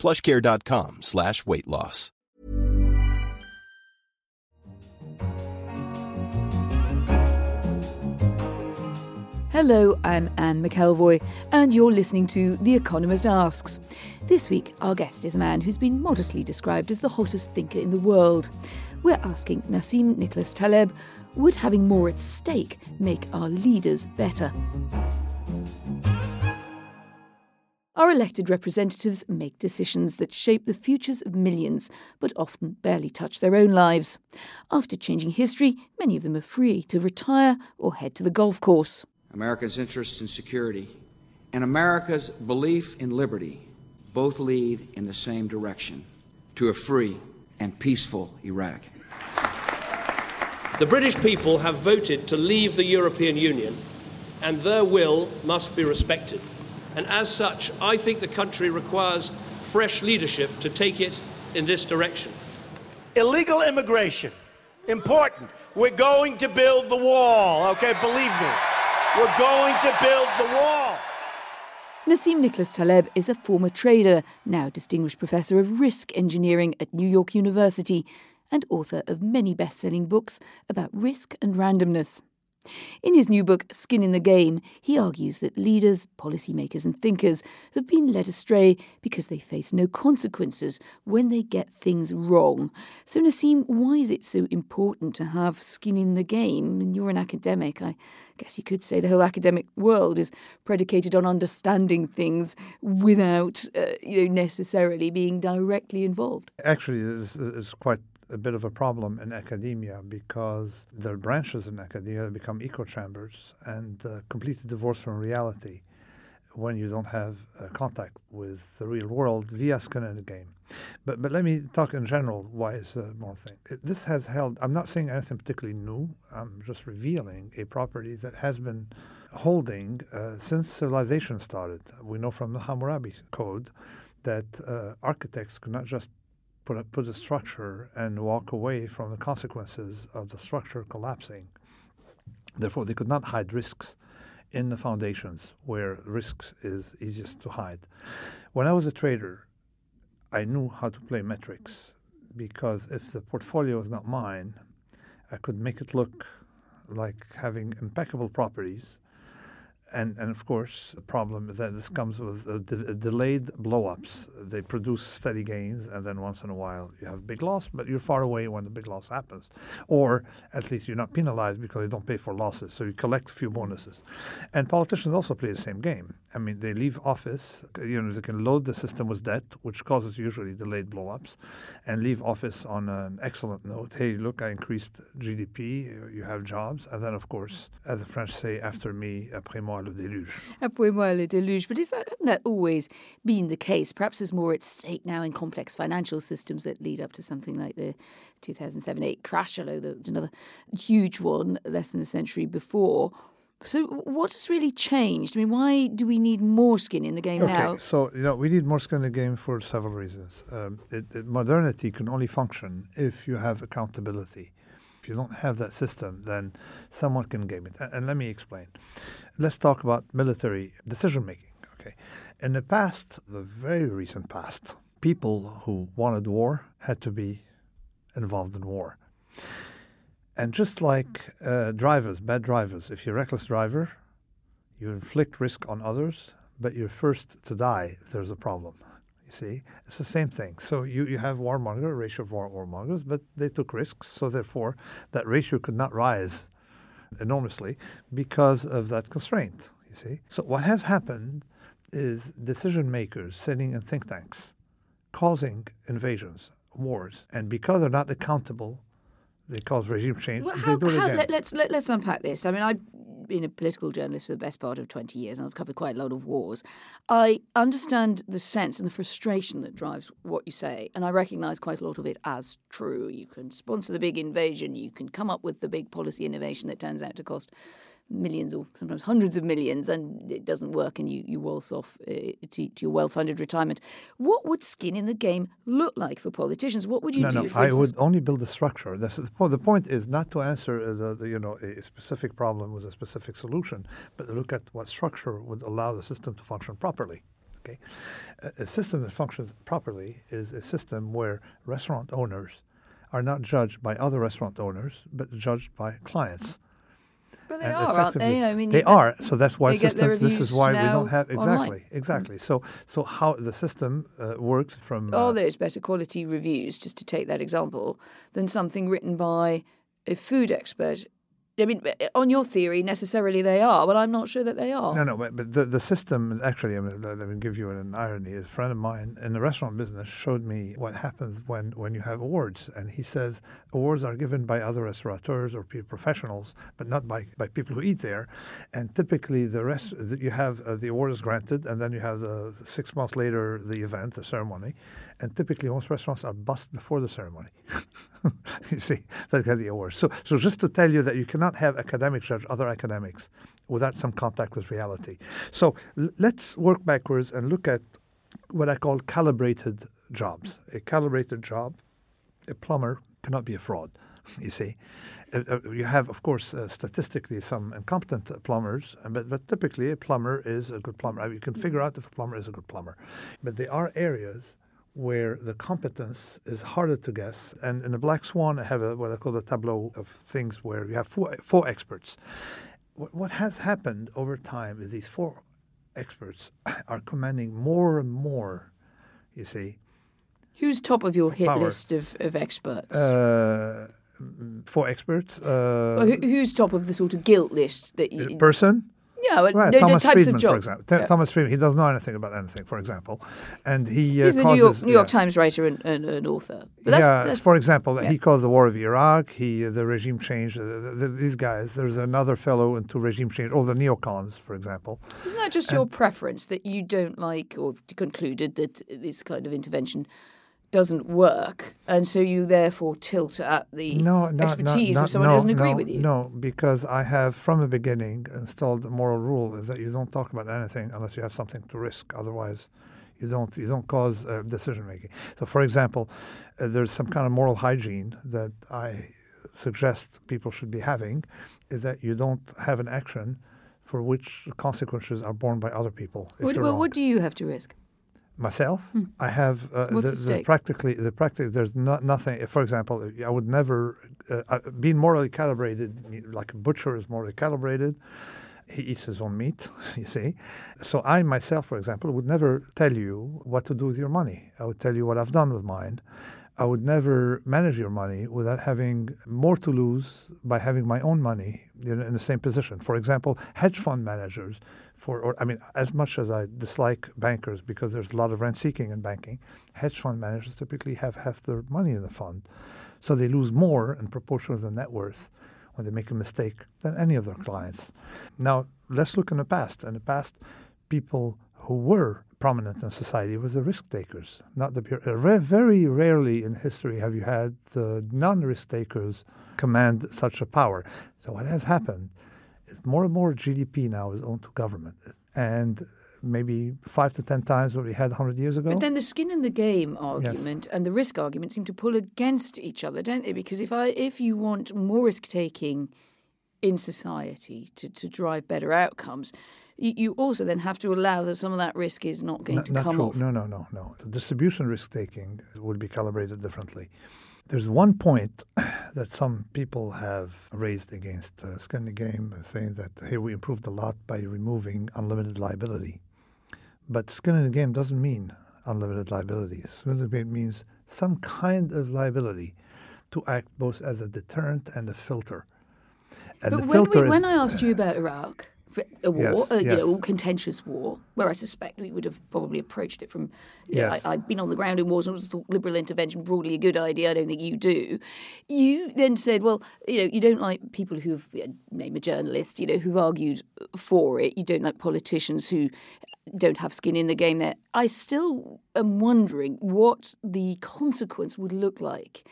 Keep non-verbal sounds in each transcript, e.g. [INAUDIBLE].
plushcare.com slash weight loss. Hello, I'm Anne McElvoy, and you're listening to The Economist Asks. This week, our guest is a man who's been modestly described as the hottest thinker in the world. We're asking Nassim Nicholas Taleb would having more at stake make our leaders better? Our elected representatives make decisions that shape the futures of millions, but often barely touch their own lives. After changing history, many of them are free to retire or head to the golf course. America's interests in security, and America's belief in liberty both lead in the same direction to a free and peaceful Iraq. The British people have voted to leave the European Union, and their will must be respected. And as such, I think the country requires fresh leadership to take it in this direction. Illegal immigration, important. We're going to build the wall, okay? Believe me. We're going to build the wall. Nassim Nicholas Taleb is a former trader, now Distinguished Professor of Risk Engineering at New York University, and author of many best selling books about risk and randomness. In his new book, Skin in the Game, he argues that leaders, policymakers, and thinkers have been led astray because they face no consequences when they get things wrong. So, Nassim, why is it so important to have skin in the game? And you're an academic. I guess you could say the whole academic world is predicated on understanding things without, uh, you know, necessarily being directly involved. Actually, it's, it's quite a bit of a problem in academia because the branches in academia become echo chambers and uh, completely divorced from reality when you don't have uh, contact with the real world via skin in the game. But but let me talk in general why it's a more thing. This has held. I'm not saying anything particularly new. I'm just revealing a property that has been holding uh, since civilization started. We know from the Hammurabi Code that uh, architects could not just put a, put a structure and walk away from the consequences of the structure collapsing. Therefore, they could not hide risks in the foundations where risks is easiest to hide. When I was a trader, I knew how to play metrics because if the portfolio is not mine, I could make it look like having impeccable properties and, and of course, the problem is that this comes with uh, de- delayed blowups. They produce steady gains, and then once in a while you have a big loss, but you're far away when the big loss happens. Or at least you're not penalized because you don't pay for losses, so you collect a few bonuses. And politicians also play the same game. I mean, they leave office, you know, they can load the system with debt, which causes usually delayed blowups, and leave office on an excellent note. Hey, look, I increased GDP, you have jobs. And then, of course, as the French say, after me, après moi, le déluge. Après moi, le déluge. But is that, hasn't that always been the case? Perhaps there's more at stake now in complex financial systems that lead up to something like the 2007-8 crash, although the, another huge one less than a century before. So, what has really changed? I mean, why do we need more skin in the game okay, now? So, you know, we need more skin in the game for several reasons. Um, it, it, modernity can only function if you have accountability. If you don't have that system, then someone can game it. And, and let me explain. Let's talk about military decision making. Okay, in the past, the very recent past, people who wanted war had to be involved in war. And just like uh, drivers, bad drivers, if you're a reckless driver, you inflict risk on others, but you're first to die if there's a problem. You see, it's the same thing. So you, you have warmonger, a ratio of war, warmongers, but they took risks, so therefore that ratio could not rise enormously because of that constraint. You see, so what has happened is decision makers sitting in think tanks causing invasions, wars, and because they're not accountable they cause regime change. Well, they how, how, again. let, let's let, us let us unpack this. I mean, I been a political journalist for the best part of 20 years and I've covered quite a lot of wars. I understand the sense and the frustration that drives what you say, and I recognise quite a lot of it as true. You can sponsor the big invasion, you can come up with the big policy innovation that turns out to cost millions or sometimes hundreds of millions and it doesn't work and you, you waltz off uh, to, to, your well-funded retirement. What would skin in the game look like for politicians? What would you no, do? No, I would only build a structure. Is, the point is not to answer the, the, you know a specific problem with a specific solution, but to look at what structure would allow the system to function properly. Okay, a, a system that functions properly is a system where restaurant owners are not judged by other restaurant owners, but judged by clients. But they and are, aren't they? I mean, they are. So that's why systems. This is why we don't have exactly, online. exactly. Mm. So, so how the system uh, works from. Uh, oh, there's better quality reviews, just to take that example, than something written by a food expert I mean, eh, eh, on your theory, necessarily they are, but I'm not sure that they are. No, no, but, the, the system, actually, I mean, let me give you an irony. A friend of mine in the restaurant business showed me what happens when, when you have awards. And he says awards are given by other restaurateurs or professionals, but not by, by people who eat there. And typically, the rest you have uh, the award is granted, and then you have the six months later the event, the ceremony. And typically, most restaurants are bust before the ceremony. [LAUGHS] you see, that get the awards. So, so just to tell you that you cannot have academics judge other academics without some contact with reality. So l- let's work backwards and look at what I call calibrated jobs. A calibrated job, a plumber cannot be a fraud. [LAUGHS] You see, uh, uh, you have, of course, uh, statistically some incompetent plumbers, but, but typically a plumber is a good plumber. You can figure out if a plumber is a good plumber. But there are areas where the competence is harder to guess. And in the Black Swan, I have a, what I call a tableau of things where you have four, four experts. What, what has happened over time is these four experts [LAUGHS] are commanding more and more, you see. Who's top of your hit power. list of, of experts? Uh, four experts. Uh, well, who, who's top of the sort of guilt list that you... Person? Yeah, well, right. no, Thomas Friedman, for example. yeah. Thomas Friedman, he doesn't know anything about anything, for example, and he uh, he's the causes, New York, New York yeah. Times writer and, and, and author. But that's, yeah, that's, for example, yeah. he caused the war of Iraq. He uh, the regime change. Uh, these guys. There's another fellow into regime change. All the neocons, for example. Isn't that just and, your preference that you don't like, or concluded that this kind of intervention? Doesn't work, and so you therefore tilt at the no, no, expertise no, of someone who doesn't agree with you. No, because I have from the beginning installed a moral rule is that you don't talk about anything unless you have something to risk. Otherwise, you don't you don't cause uh, decision making. So, for example, uh, there's some kind of moral hygiene that I suggest people should be having, is that you don't have an action for which consequences are borne by other people. What, well, what do you have to risk? Myself. Hmm. I have uh, the, the, practically the practically there's not nothing. For example, I would never uh, uh, being morally calibrated. Like a butcher is morally calibrated. He eats his own meat, [LAUGHS] you see. So I myself, for example, would never tell you what to do with your money. I would tell you what I've done with mine. I would never manage your money without having more to lose by having my own money in, in the same position. For example, hedge fund managers for, or I mean, as much as I dislike bankers because there's a lot of rent seeking in banking, hedge fund managers typically have half their money in the fund. So they lose more in proportion to the net worth when they make a mistake than any of their clients. Now, let's look in the past. In the past, people who were prominent in society were the risk takers, not the pure. Uh, very rarely in history have you had the non risk takers command such a power. So, what has happened more and more GDP now is owned to government, and maybe five to ten times what we had 100 years ago. But then the skin in the game argument yes. and the risk argument seem to pull against each other, don't they? Because if I if you want more risk taking in society to, to drive better outcomes, you, you also then have to allow that some of that risk is not going to not come true. off. No, no, no, no. The distribution risk taking would be calibrated differently. There's one point [SIGHS] that some people have raised against uh, Skin in the Game, saying that, hey, we improved a lot by removing unlimited liability. But Skin in the Game doesn't mean unlimited liability. Skin in the Game means some kind of liability to act both as a deterrent and a filter. And but when, we, when I asked you about Iraq, a war, Yes, uh, a you yes. know, contentious war, where I suspect we would have probably approached it from. You know, Yes. I, I've been on the ground in wars and thought liberal intervention broadly a good idea. I don't think you do. You then said, well, you know, you don't like people who've you know, name a journalist, you know, who've argued for it. You don't like politicians who don't have skin in the game. There, I still am wondering what the consequence would look like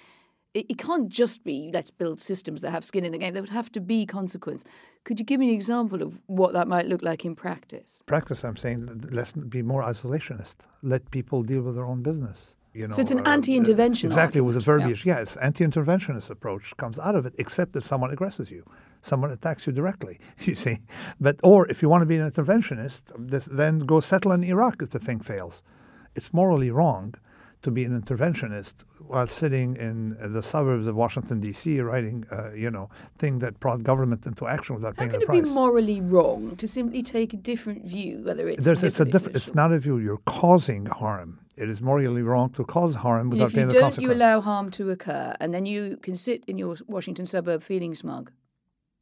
it, it can't just be let's build systems that have skin in the game. There would have to be consequence. Could you give me an example of what that might look like in practice? Practice, I'm saying, let's be more isolationist. Let people deal with their own business. You know, So it's an uh, anti-intervention Exactly, with the argument, yeah. verbiage. Yes, anti-interventionist approach comes out of it, except if someone aggresses you, someone attacks you directly. [LAUGHS] You see, but or if you want to be an interventionist, this, then go settle in Iraq if the thing fails. It's morally wrong to be an interventionist while sitting in the suburbs of Washington D.C. writing, uh, you know, thing that brought government into action without How paying can the it price. be morally wrong to simply take a different view, whether it's There's, it's a different. It's not a view. You're causing harm. It is morally wrong to cause harm without if you paying don't, you allow harm to occur, and then you can sit in your Washington suburb feeling smug.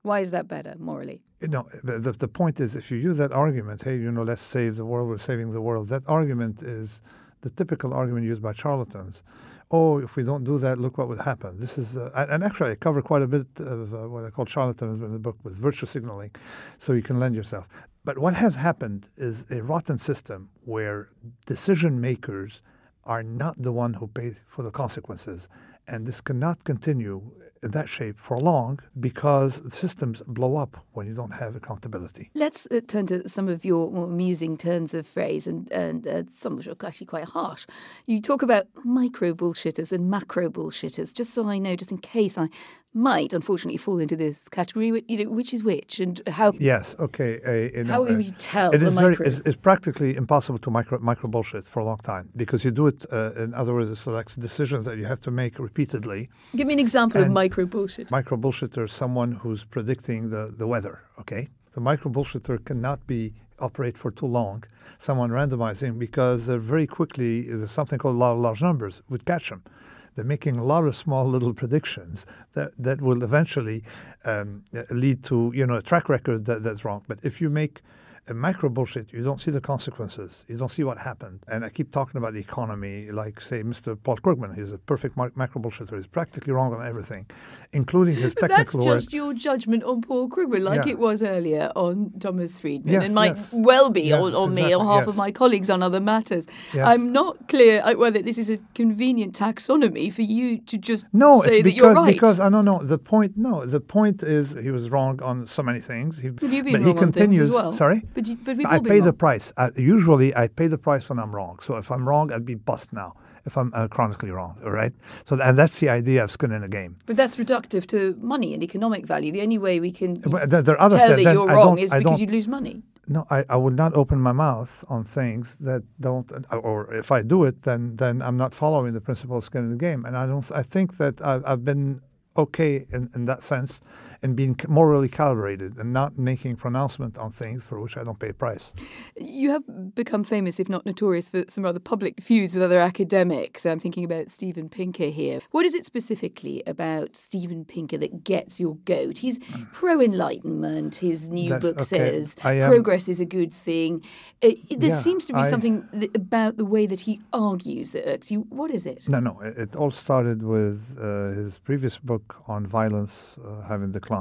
Why is that better morally? No, the, the, the point is, if you use that argument, hey, you know, let's save the world, we're saving the world. That argument is the typical argument used by charlatans. Oh, if we don't do that, look what would happen. This is, uh, and actually, I cover quite a bit of uh, what I call charlatanism in the book with virtue signaling, so you can lend yourself. But what has happened is a rotten system where decision makers are not the one who pay for the consequences, and this cannot continue in that shape for long because systems blow up when you don't have accountability. Let's uh, turn to some of your more amusing turns of phrase and, and uh, some which are actually quite harsh. You talk about micro bullshitters and macro bullshitters, just so I know, just in case I might unfortunately fall into this category, you know, which is which and how. Yes, okay. Uh, you know, How uh, we tell It the very. micro? It's, it's practically impossible to micro micro bullshit for a long time because you do it. Uh, in other words, it's like decisions that you have to make repeatedly. Give me an example of And micro bullshit. Micro bullshitter is someone who's predicting the, the weather. Okay, the micro bullshitter cannot be operate for too long. Someone randomizing because very quickly there's something called law of large numbers would catch them. They're making a lot of small little predictions that, that will eventually um, lead to you know a track record that, that's wrong. But if you make micro bullshit, you don't see the consequences. You don't see what happened. And I keep talking about the economy, like say Mr. Paul Krugman. He's a perfect mi- macro bullshitter. He's practically wrong on everything, including his [LAUGHS] But technical that's just your judgment on Paul Krugman, like Yeah. it was earlier on Thomas Friedman, Yes, and might yes. well be Yeah, on, on me or half yes. of my colleagues on other matters. I'm not clear uh, whether this is a convenient taxonomy for you to just No, say it's that you're because right. because I don't know. The point, no, the point is he was wrong on so many things. He, Have you been but wrong he on things as continues. well? Sorry, But you- but I pay the price. I, usually, I pay the price when I'm wrong. So if I'm wrong, I'd be bust now. If I'm uh, chronically wrong, all right. So and that's the idea of skin in the game. But that's reductive to money and economic value. The only way we can But there, there are other tell that you're I wrong is because you'd lose money. No, I, I would not open my mouth on things that don't, or if I do it, then then I'm not following the principle of skin in the game. And I don't. I think that I've, I've been okay in, in that sense, in being morally calibrated and not making pronouncement on things for which I don't pay a price. You have become famous, if not notorious, for some rather public feuds with other academics. I'm thinking about Steven Pinker here. What is it specifically about Steven Pinker that gets your goat? He's pro Enlightenment. His new That's- book okay. says am- progress is a good thing. Uh, there Yeah, seems to be I- something th- about the way that he argues that irks you. What is it? No, no. It, it all started with uh, his previous book on violence uh, having declined.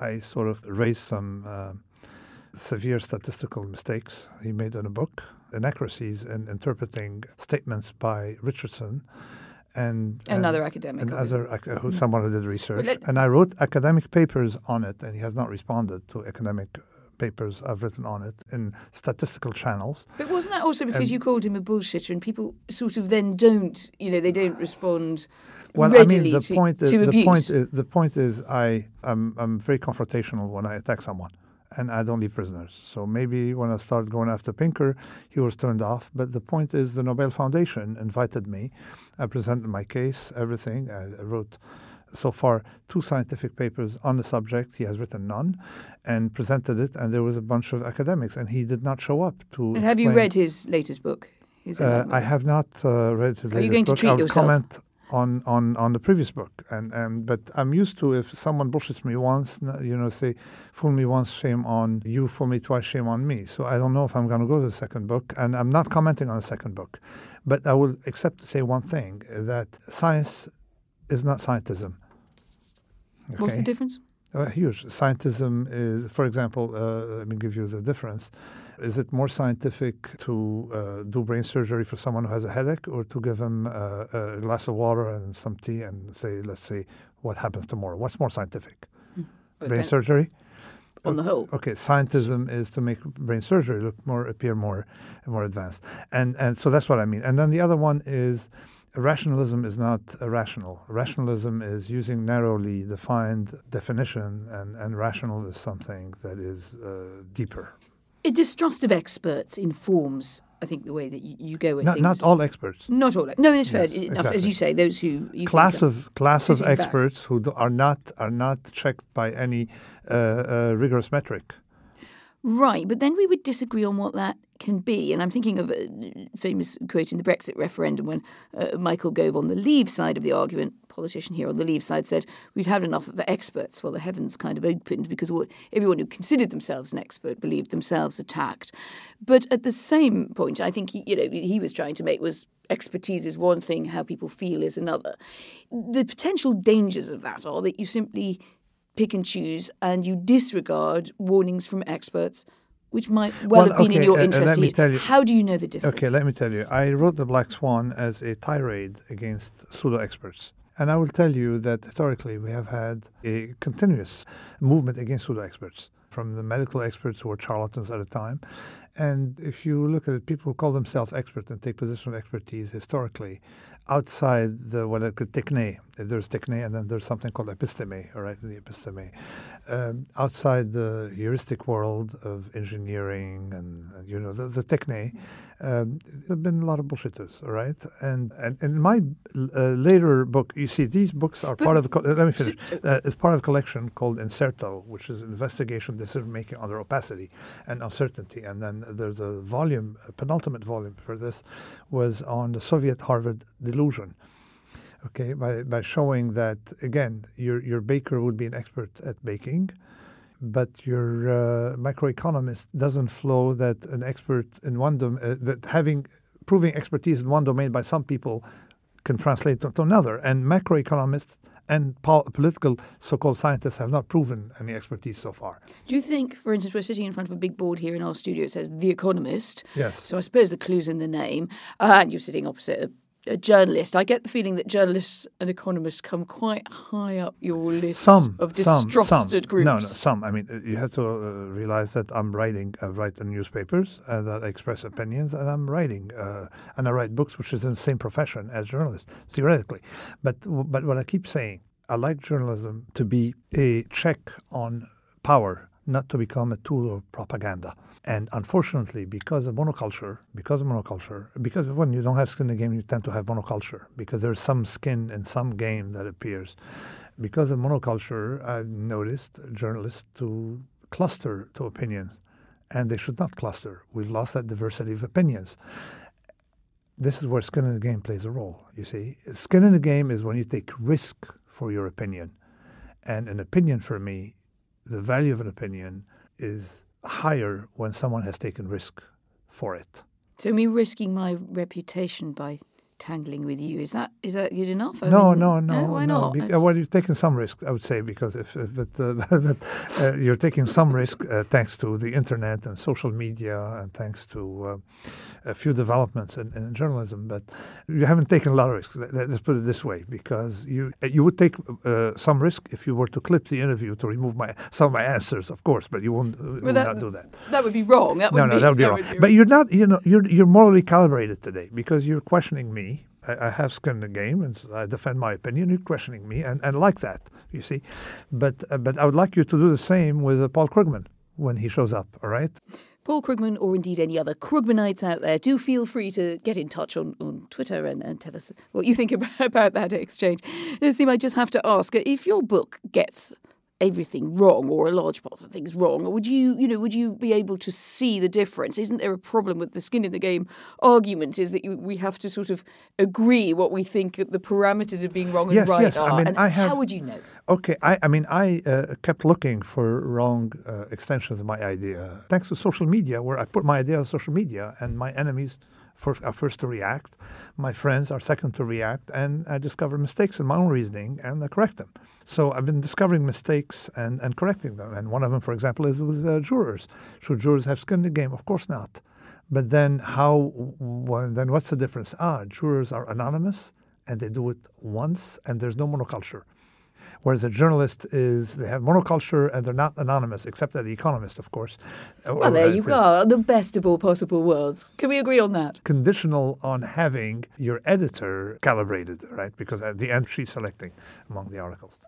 I sort of raised some uh, severe statistical mistakes he made in a book, inaccuracies in interpreting statements by Richardson. And, and Another academic, and obviously. other, ac- who, someone who did research, let- and I wrote academic papers on it, and he has not responded to academic papers I've written on it in statistical channels. But wasn't that also because you called him a bullshitter and people sort of then don't, you know, they don't respond Well, I mean, the to, point is, the point is, the point is, I am I'm very confrontational when I attack someone, and I don't leave prisoners. So maybe when I started going after Pinker, he was turned off. But the point is, the Nobel Foundation invited me. I presented my case, everything. I wrote so far two scientific papers on the subject. He has written none, and presented it. And there was a bunch of academics, and he did not show up to. and have you read his latest book? Uh, I have not uh, read his Are you latest going to book. treat I yourself? comment. On, on, on the previous book. And, and but I'm used to if someone bullshits me once, you know, say fool me once, shame on you, fool me twice, shame on me. So I don't know if I'm going to go to the second book, and I'm not commenting on the second book, but I will accept to say one thing that science is not scientism. Okay? What's the difference? Uh, huge. Scientism is, for example, uh, let me give you the difference. Is it more scientific to uh, do brain surgery for someone who has a headache or to give them uh, a glass of water and some tea and say, let's say, what happens tomorrow? What's more scientific? Mm. Brain surgery? On the whole. Okay, scientism is to make brain surgery look more appear more more advanced. And and so that's what I mean. And then the other one is rationalism is not irrational. Rationalism is using narrowly defined definition, and, and rational is something that is uh, deeper. A distrust of experts informs, I think, the way that you, you go with not, things. Not all experts. Not all. No, it's fair. Yes, exactly. As you say, those who class of class of experts back. who do, are not are not checked by any uh, uh, rigorous metric. Right, but then we would disagree on what that can be. And I'm thinking of a famous quote in the Brexit referendum when uh, Michael Gove on the Leave side of the argument, politician here on the Leave side, said, We've had enough of the experts. Well, the heavens kind of opened because everyone who considered themselves an expert believed themselves attacked. But at the same point, I think he, you know, he was trying to make was expertise is one thing, how people feel is another. The potential dangers of that are that you simply pick and choose and you disregard warnings from experts which might well, well have been okay, in your uh, interest. let me tell you, How do you know the difference? Okay, let me tell you. I wrote The Black Swan as a tirade against pseudo experts. And I will tell you that historically we have had a continuous movement against pseudo experts, from the medical experts who were charlatans at the time. And if you look at it, people who call themselves experts and take position of expertise historically, outside the what I could techne. There's techne, and then there's something called episteme, all right, the episteme. Um, outside the heuristic world of engineering and, you know the, the techne, um, there've been a lot of bullshitters, all right. And and in my uh, later book, you see, these books are but, part of. A, let me finish. Uh, it's part of a collection called Incerto, which is investigation decision making under opacity and uncertainty. And then there's a volume, a penultimate volume for this, was on the Soviet Harvard delusion. Okay, by, by showing that again, your your baker would be an expert at baking, but your uh, microeconomist doesn't flow that an expert in one dom- uh, that having proving expertise in one domain by some people can translate to, to another, and macroeconomists and po- political so-called scientists have not proven any expertise so far. Do you think, for instance, we're sitting in front of a big board here in our studio. It says "The Economist." Yes. So I suppose the clue's in the name, uh, and you're sitting opposite a a journalist. I get the feeling that journalists and economists come quite high up your list some, of distrusted some, some. groups. No, no, some. I mean, you have to uh, realize that I'm writing. I write in newspapers and I express opinions, and I'm writing uh, and I write books, which is in the same profession as journalists, theoretically. But but what I keep saying, I like journalism to be a check on power, not to become a tool of propaganda. And unfortunately, because of monoculture, because of monoculture, because when you don't have skin in the game, you tend to have monoculture because there's some skin in some game that appears. Because of monoculture, I've noticed journalists to cluster to opinions, and they should not cluster. We've lost that diversity of opinions. This is where skin in the game plays a role, you see. Skin in the game is when you take risk for your opinion. And an opinion for me, the value of an opinion is higher when someone has taken risk for it. So me risking my reputation by tangling with you is that is that good enough? I no, mean, no, no, no. Why no. not? Be- well, you're taking some risk, I would say, because if, if but, uh, [LAUGHS] but uh, you're taking some risk uh, thanks to the internet and social media, and thanks to uh, a few developments in, in, journalism. But you haven't taken a lot of risk. Let's put it this way, because you you would take uh, some risk if you were to clip the interview to remove my some of my answers, of course. But you won't uh, well, would that, not do that. That would be wrong. That would no, no, be, that would be that wrong. Would be but you're not. You know, you're you're morally calibrated today because you're questioning me. I, I have skin in the game and I defend my opinion. You're questioning me, and, and like that, you see. But uh, but I would like you to do the same with uh, Paul Krugman when he shows up. All right. Paul Krugman, or indeed any other Krugmanites out there, do feel free to get in touch on, on Twitter and, and tell us what you think [LAUGHS] about, about that exchange. Nassim, I just have to ask if your book gets everything wrong or a large part of things wrong? Or would you, you know, would you be able to see the difference? Isn't there a problem with the skin in the game argument? Is that we have to sort of agree what we think the parameters of being wrong and yes, right yes. are? I mean, and I have, how would you know? Okay, I, I mean, I uh, kept looking for wrong uh, extensions of my idea. Thanks to social media, where I put my idea on social media, and my enemies first, are first to react, my friends are second to react, and I discover mistakes in my own reasoning and I correct them. So I've been discovering mistakes and, and correcting them. And one of them, for example, is with uh, jurors. Should jurors have skin in the game? Of course not. But then how? Well, then what's the difference? Ah, jurors are anonymous and they do it once, and there's no monoculture. Whereas a journalist is, they have monoculture and they're not anonymous, except at The Economist, of course. Well, there you go. The best of all possible worlds. Can we agree on that? Conditional on having your editor calibrated, right? Because at the end, she's selecting among the articles.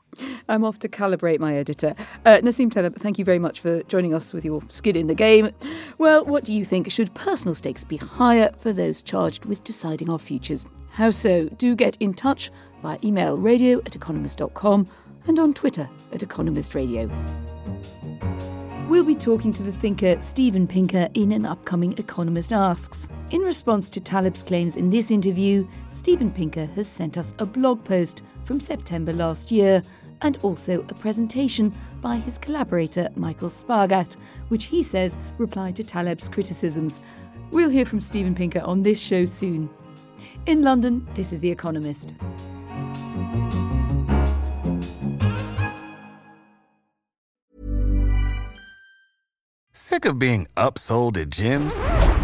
I'm off to calibrate my editor. Uh, Nassim Taleb, thank you very much for joining us with your skin in the game. Well, what do you think? Should personal stakes be higher for those charged with deciding our futures? How so? Do get in touch via email radio at economist.com and on Twitter at Economist Radio. We'll be talking to the thinker Steven Pinker in an upcoming Economist Asks. In response to Taleb's claims in this interview, Steven Pinker has sent us a blog post from September last year and also a presentation by his collaborator Michael Spagat, which he says replied to Taleb's criticisms. We'll hear from Steven Pinker on this show soon. In London, this is The Economist. Sick of being upsold at gyms?